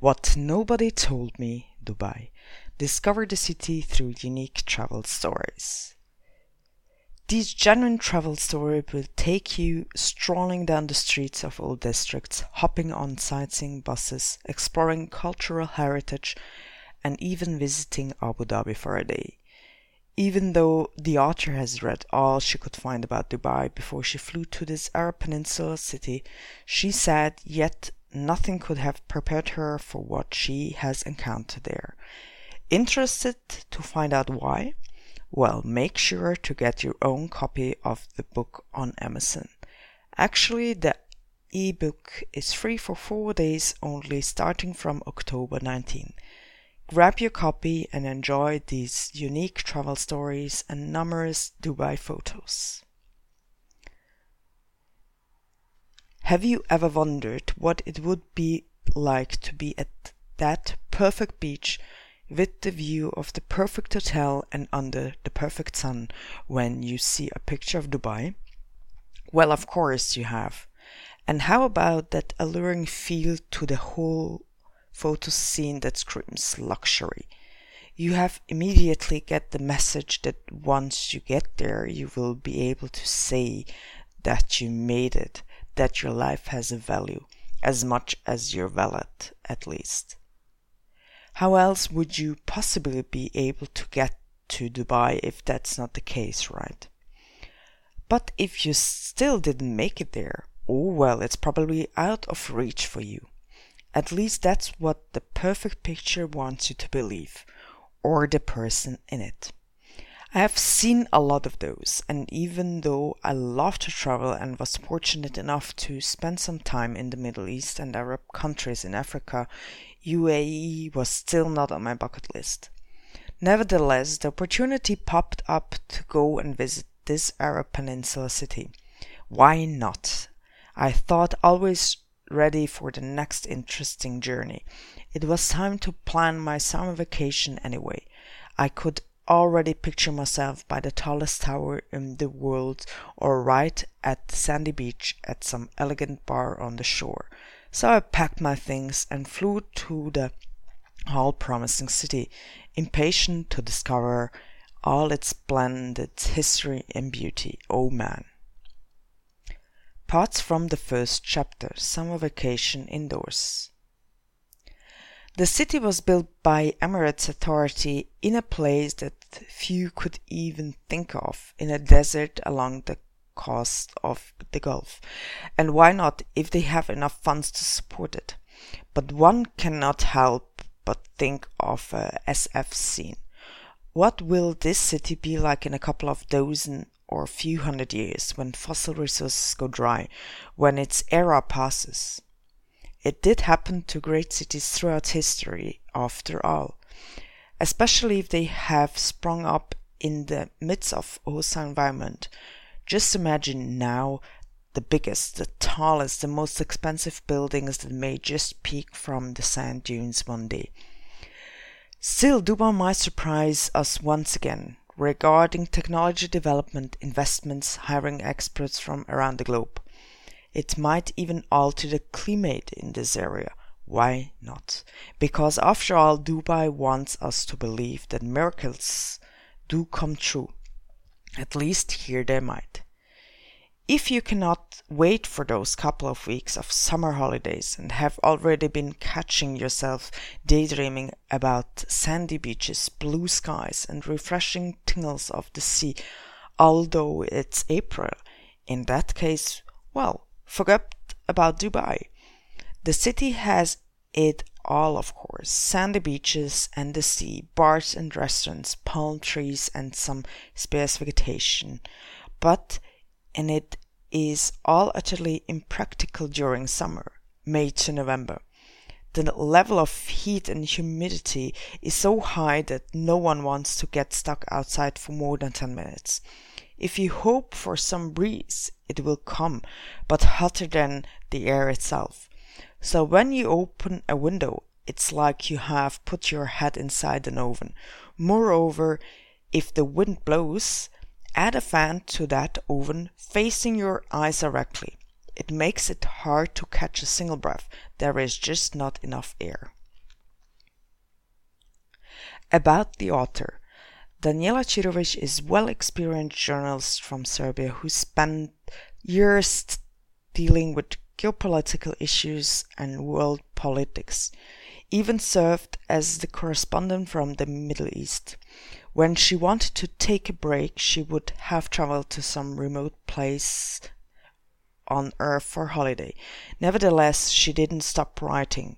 What Nobody Told Me, Dubai. Discover the city through unique travel stories. These genuine travel stories will take you strolling down the streets of old districts, hopping on sightseeing buses, exploring cultural heritage, and even visiting Abu Dhabi for a day. Even though the author has read all she could find about Dubai before she flew to this Arab Peninsula city, she said yet nothing could have prepared her for what she has encountered there. Interested to find out why? Well, make sure to get your own copy of the book on Amazon. Actually, the ebook is free for four days only starting from October 19. Grab your copy and enjoy these unique travel stories and numerous Dubai photos. Have you ever wondered what it would be like to be at that perfect beach with the view of the perfect hotel and under the perfect sun when you see a picture of Dubai? Well, of course you have. And how about that alluring feel to the whole photo scene that screams luxury. You have immediately get the message that once you get there, you will be able to say that you made it, that your life has a value, as much as your wallet, at least. How else would you possibly be able to get to Dubai if that's not the case, right? But if you still didn't make it there, oh well, it's probably out of reach for you. At least that's what the perfect picture wants you to believe, or the person in it. I have seen a lot of those, and even though I love to travel and was fortunate enough to spend some time in the Middle East and Arab countries in Africa, UAE was still not on my bucket list. Nevertheless, the opportunity popped up to go and visit this Arab peninsula city. Why not? I thought always ready for the next interesting journey. It was time to plan my summer vacation anyway. I could already picture myself by the tallest tower in the world or right at the sandy beach at some elegant bar on the shore. So I packed my things and flew to the all promising city, impatient to discover all its splendid history and beauty. Oh man! Parts from the first chapter Summer Vacation Indoors. The city was built by Emirates Authority in a place that few could even think of, in a desert along the coast of the Gulf. And why not if they have enough funds to support it? But one cannot help but think of a SF scene. What will this city be like in a couple of dozen or few hundred years when fossil resources go dry, when its era passes. It did happen to great cities throughout history, after all, especially if they have sprung up in the midst of a hostile environment. Just imagine now the biggest, the tallest, the most expensive buildings that may just peek from the sand dunes one day. Still, Dubai might surprise us once again regarding technology development, investments, hiring experts from around the globe. It might even alter the climate in this area. Why not? Because after all, Dubai wants us to believe that miracles do come true. At least here they might. If you cannot wait for those couple of weeks of summer holidays and have already been catching yourself daydreaming about sandy beaches, blue skies, and refreshing tingles of the sea, although it's April, in that case, well, forget about Dubai. The city has it all, of course sandy beaches and the sea, bars and restaurants, palm trees, and some sparse vegetation. But and it is all utterly impractical during summer, May to November. The level of heat and humidity is so high that no one wants to get stuck outside for more than 10 minutes. If you hope for some breeze, it will come, but hotter than the air itself. So when you open a window, it's like you have put your head inside an oven. Moreover, if the wind blows, Add a fan to that oven facing your eyes directly. It makes it hard to catch a single breath. There is just not enough air. About the author. Daniela Cirovic is a well-experienced journalist from Serbia who spent years dealing with geopolitical issues and world politics, even served as the correspondent from the Middle East. When she wanted to take a break, she would have traveled to some remote place on Earth for holiday. Nevertheless, she didn't stop writing.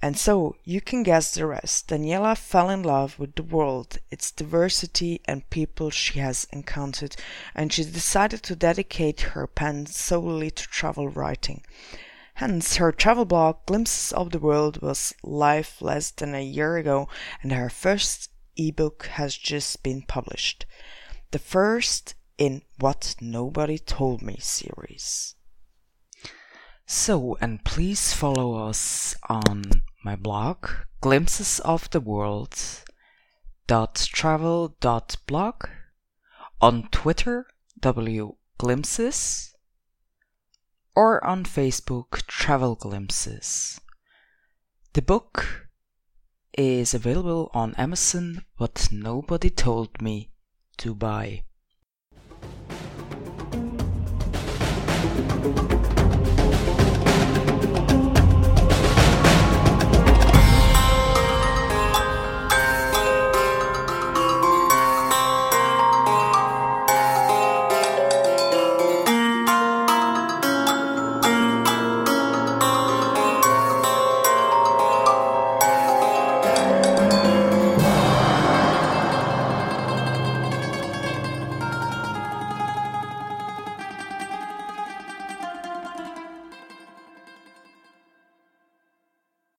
And so, you can guess the rest. Daniela fell in love with the world, its diversity, and people she has encountered, and she decided to dedicate her pen solely to travel writing. Hence, her travel blog, Glimpses of the World, was live less than a year ago, and her first ebook has just been published. The first in What Nobody Told Me series. So, and please follow us on my blog, glimpses of the world dot travel dot blog, on Twitter, W Glimpses, or on Facebook, Travel Glimpses. The book is available on Amazon, but nobody told me Dubai.